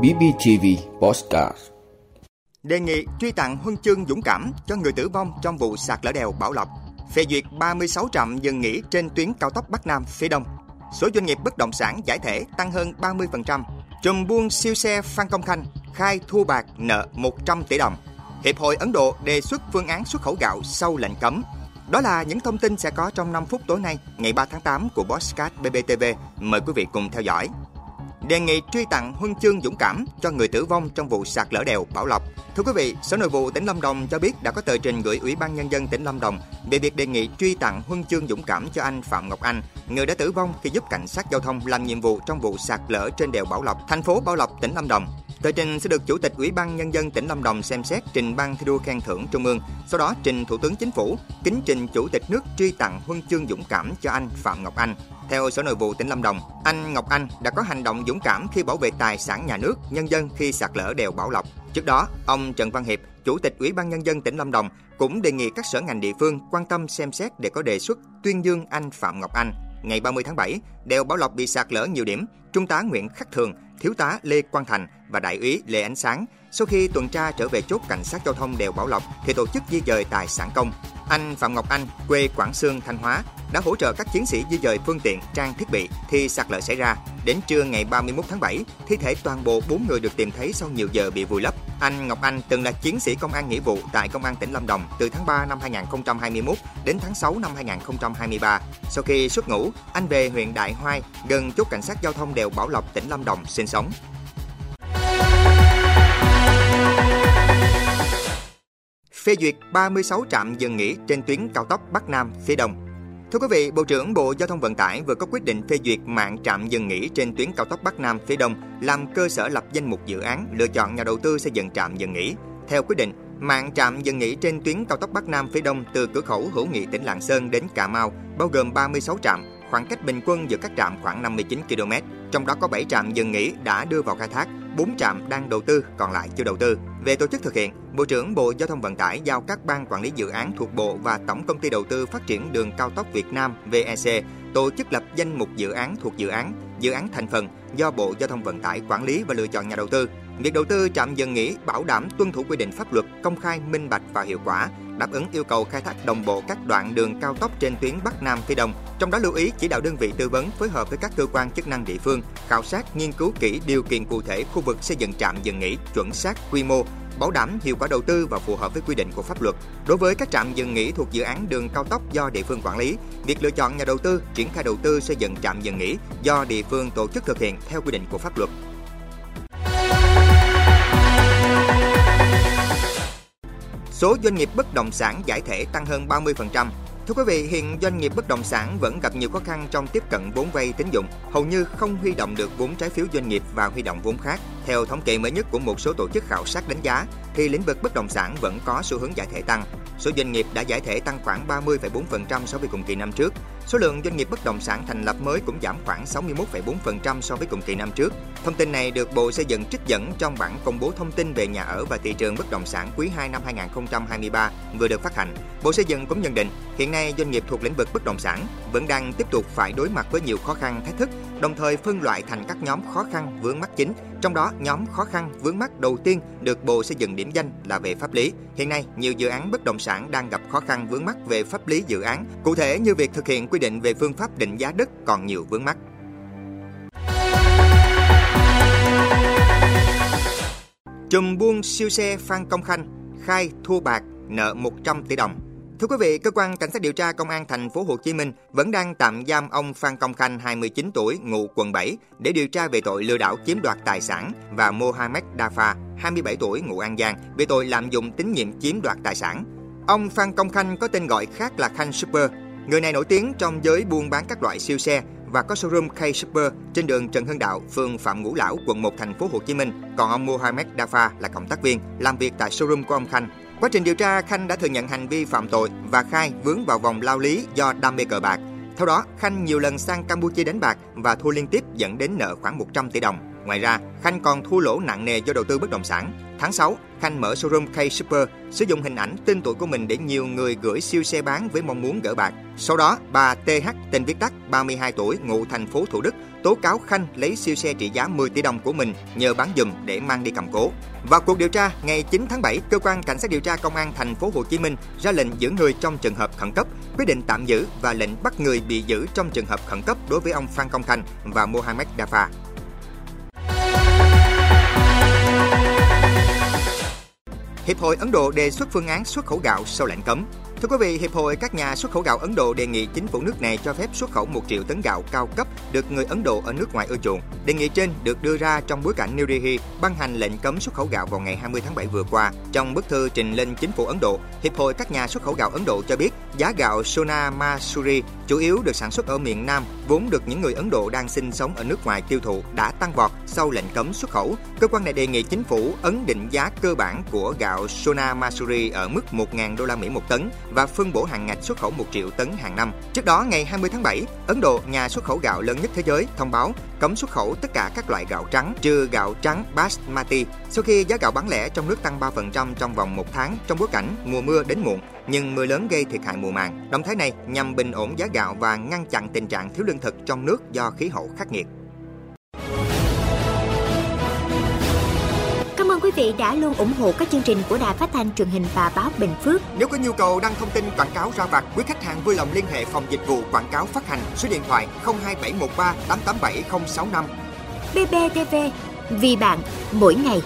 BBTV Postcard Đề nghị truy tặng huân chương dũng cảm cho người tử vong trong vụ sạt lở đèo Bảo Lộc. Phê duyệt 36 trạm dừng nghỉ trên tuyến cao tốc Bắc Nam phía Đông. Số doanh nghiệp bất động sản giải thể tăng hơn 30%. Trùm buôn siêu xe Phan Công Khanh khai thua bạc nợ 100 tỷ đồng. Hiệp hội Ấn Độ đề xuất phương án xuất khẩu gạo sau lệnh cấm. Đó là những thông tin sẽ có trong 5 phút tối nay, ngày 3 tháng 8 của Bosscat BBTV. Mời quý vị cùng theo dõi đề nghị truy tặng huân chương dũng cảm cho người tử vong trong vụ sạt lở đèo Bảo Lộc. Thưa quý vị, Sở Nội vụ tỉnh Lâm Đồng cho biết đã có tờ trình gửi Ủy ban Nhân dân tỉnh Lâm Đồng về việc đề nghị truy tặng huân chương dũng cảm cho anh Phạm Ngọc Anh, người đã tử vong khi giúp cảnh sát giao thông làm nhiệm vụ trong vụ sạt lở trên đèo Bảo Lộc, thành phố Bảo Lộc, tỉnh Lâm Đồng. Tờ trình sẽ được Chủ tịch Ủy ban Nhân dân tỉnh Lâm Đồng xem xét trình ban thi đua khen thưởng Trung ương, sau đó trình Thủ tướng Chính phủ, kính trình Chủ tịch nước truy tặng huân chương dũng cảm cho anh Phạm Ngọc Anh. Theo Sở Nội vụ tỉnh Lâm Đồng, anh Ngọc Anh đã có hành động dũng cảm khi bảo vệ tài sản nhà nước, nhân dân khi sạt lở đèo Bảo Lộc. Trước đó, ông Trần Văn Hiệp, Chủ tịch Ủy ban Nhân dân tỉnh Lâm Đồng cũng đề nghị các sở ngành địa phương quan tâm xem xét để có đề xuất tuyên dương anh Phạm Ngọc Anh. Ngày 30 tháng 7, đèo Bảo Lộc bị sạt lở nhiều điểm. Trung tá Nguyễn Khắc Thường, Thiếu tá Lê Quang Thành và Đại úy Lê Ánh Sáng sau khi tuần tra trở về chốt cảnh sát giao thông đèo Bảo Lộc thì tổ chức di dời tài sản công. Anh Phạm Ngọc Anh, quê Quảng Sương, Thanh Hóa, đã hỗ trợ các chiến sĩ di dời phương tiện, trang thiết bị thì sạt lở xảy ra. Đến trưa ngày 31 tháng 7, thi thể toàn bộ 4 người được tìm thấy sau nhiều giờ bị vùi lấp. Anh Ngọc Anh từng là chiến sĩ công an nghĩa vụ tại Công an tỉnh Lâm Đồng từ tháng 3 năm 2021 đến tháng 6 năm 2023. Sau khi xuất ngũ, anh về huyện Đại Hoai, gần chốt cảnh sát giao thông đèo Bảo Lộc, tỉnh Lâm Đồng sinh sống. phê duyệt 36 trạm dừng nghỉ trên tuyến cao tốc Bắc Nam phía Đông. Thưa quý vị, Bộ trưởng Bộ Giao thông Vận tải vừa có quyết định phê duyệt mạng trạm dừng nghỉ trên tuyến cao tốc Bắc Nam phía Đông làm cơ sở lập danh mục dự án lựa chọn nhà đầu tư xây dựng trạm dừng nghỉ. Theo quyết định, mạng trạm dừng nghỉ trên tuyến cao tốc Bắc Nam phía Đông từ cửa khẩu Hữu Nghị tỉnh Lạng Sơn đến Cà Mau bao gồm 36 trạm, khoảng cách bình quân giữa các trạm khoảng 59 km. Trong đó có 7 trạm dừng nghỉ đã đưa vào khai thác, 4 trạm đang đầu tư, còn lại chưa đầu tư. Về tổ chức thực hiện, Bộ trưởng Bộ Giao thông Vận tải giao các ban quản lý dự án thuộc Bộ và Tổng công ty đầu tư phát triển đường cao tốc Việt Nam VEC tổ chức lập danh mục dự án thuộc dự án, dự án thành phần do Bộ Giao thông Vận tải quản lý và lựa chọn nhà đầu tư. Việc đầu tư trạm dừng nghỉ bảo đảm tuân thủ quy định pháp luật, công khai, minh bạch và hiệu quả, đáp ứng yêu cầu khai thác đồng bộ các đoạn đường cao tốc trên tuyến Bắc Nam phía Đông. Trong đó lưu ý chỉ đạo đơn vị tư vấn phối hợp với các cơ quan chức năng địa phương khảo sát nghiên cứu kỹ điều kiện cụ thể khu vực xây dựng trạm dừng nghỉ chuẩn xác quy mô bảo đảm hiệu quả đầu tư và phù hợp với quy định của pháp luật. Đối với các trạm dừng nghỉ thuộc dự án đường cao tốc do địa phương quản lý, việc lựa chọn nhà đầu tư, triển khai đầu tư xây dựng trạm dừng nghỉ do địa phương tổ chức thực hiện theo quy định của pháp luật. Số doanh nghiệp bất động sản giải thể tăng hơn 30%, Thưa quý vị, hiện doanh nghiệp bất động sản vẫn gặp nhiều khó khăn trong tiếp cận vốn vay tín dụng, hầu như không huy động được vốn trái phiếu doanh nghiệp và huy động vốn khác. Theo thống kê mới nhất của một số tổ chức khảo sát đánh giá, thì lĩnh vực bất động sản vẫn có xu hướng giải thể tăng. Số doanh nghiệp đã giải thể tăng khoảng 30,4% so với cùng kỳ năm trước. Số lượng doanh nghiệp bất động sản thành lập mới cũng giảm khoảng 61,4% so với cùng kỳ năm trước. Thông tin này được Bộ Xây dựng trích dẫn trong bản công bố thông tin về nhà ở và thị trường bất động sản quý 2 năm 2023 vừa được phát hành. Bộ Xây dựng cũng nhận định, hiện nay doanh nghiệp thuộc lĩnh vực bất động sản vẫn đang tiếp tục phải đối mặt với nhiều khó khăn thách thức, đồng thời phân loại thành các nhóm khó khăn vướng mắc chính. Trong đó, nhóm khó khăn vướng mắc đầu tiên được Bộ Xây dựng điểm danh là về pháp lý. Hiện nay, nhiều dự án bất động sản đang gặp khó khăn vướng mắc về pháp lý dự án, cụ thể như việc thực hiện quy định về phương pháp định giá đất còn nhiều vướng mắc. Trùm buôn siêu xe Phan Công Khanh khai thua bạc nợ 100 tỷ đồng. Thưa quý vị, cơ quan cảnh sát điều tra công an thành phố Hồ Chí Minh vẫn đang tạm giam ông Phan Công Khanh 29 tuổi ngụ quận 7 để điều tra về tội lừa đảo chiếm đoạt tài sản và Mohamed Dafa 27 tuổi ngụ An Giang về tội lạm dụng tín nhiệm chiếm đoạt tài sản. Ông Phan Công Khanh có tên gọi khác là Khanh Super. Người này nổi tiếng trong giới buôn bán các loại siêu xe và có showroom K Super trên đường Trần Hưng Đạo, phường Phạm Ngũ Lão, quận 1 thành phố Hồ Chí Minh. Còn ông Mohamed Dafa là cộng tác viên làm việc tại showroom của ông Khanh. Quá trình điều tra, Khanh đã thừa nhận hành vi phạm tội và khai vướng vào vòng lao lý do đam mê cờ bạc. Theo đó, Khanh nhiều lần sang Campuchia đánh bạc và thua liên tiếp dẫn đến nợ khoảng 100 tỷ đồng. Ngoài ra, Khanh còn thua lỗ nặng nề do đầu tư bất động sản. Tháng 6, Khanh mở showroom K Super, sử dụng hình ảnh tên tuổi của mình để nhiều người gửi siêu xe bán với mong muốn gỡ bạc. Sau đó, bà TH tên viết tắt 32 tuổi ngụ thành phố Thủ Đức tố cáo Khanh lấy siêu xe trị giá 10 tỷ đồng của mình nhờ bán dùm để mang đi cầm cố. Vào cuộc điều tra, ngày 9 tháng 7, cơ quan cảnh sát điều tra công an thành phố Hồ Chí Minh ra lệnh giữ người trong trường hợp khẩn cấp, quyết định tạm giữ và lệnh bắt người bị giữ trong trường hợp khẩn cấp đối với ông Phan Công Khanh và Mohamed Dafa. Hiệp hội Ấn Độ đề xuất phương án xuất khẩu gạo sau lệnh cấm. Thưa quý vị, Hiệp hội các nhà xuất khẩu gạo Ấn Độ đề nghị chính phủ nước này cho phép xuất khẩu 1 triệu tấn gạo cao cấp được người Ấn Độ ở nước ngoài ưa chuộng. Đề nghị trên được đưa ra trong bối cảnh New Delhi ban hành lệnh cấm xuất khẩu gạo vào ngày 20 tháng 7 vừa qua. Trong bức thư trình lên chính phủ Ấn Độ, Hiệp hội các nhà xuất khẩu gạo Ấn Độ cho biết giá gạo Sona Masuri chủ yếu được sản xuất ở miền Nam, vốn được những người Ấn Độ đang sinh sống ở nước ngoài tiêu thụ đã tăng vọt sau lệnh cấm xuất khẩu. Cơ quan này đề nghị chính phủ ấn định giá cơ bản của gạo Sona Masuri ở mức 1.000 đô la Mỹ một tấn và phân bổ hàng ngạch xuất khẩu 1 triệu tấn hàng năm. Trước đó, ngày 20 tháng 7, Ấn Độ, nhà xuất khẩu gạo lớn nhất thế giới, thông báo cấm xuất khẩu tất cả các loại gạo trắng trừ gạo trắng basmati sau khi giá gạo bán lẻ trong nước tăng 3% trong vòng một tháng trong bối cảnh mùa mưa đến muộn nhưng mưa lớn gây thiệt hại mùa màng. Động thái này nhằm bình ổn giá gạo gạo và ngăn chặn tình trạng thiếu lương thực trong nước do khí hậu khắc nghiệt. Cảm ơn quý vị đã luôn ủng hộ các chương trình của Đài Phát thanh truyền hình và báo Bình Phước. Nếu có nhu cầu đăng thông tin quảng cáo ra vặt, quý khách hàng vui lòng liên hệ phòng dịch vụ quảng cáo phát hành số điện thoại 02713 887065. BBTV, vì bạn, mỗi ngày.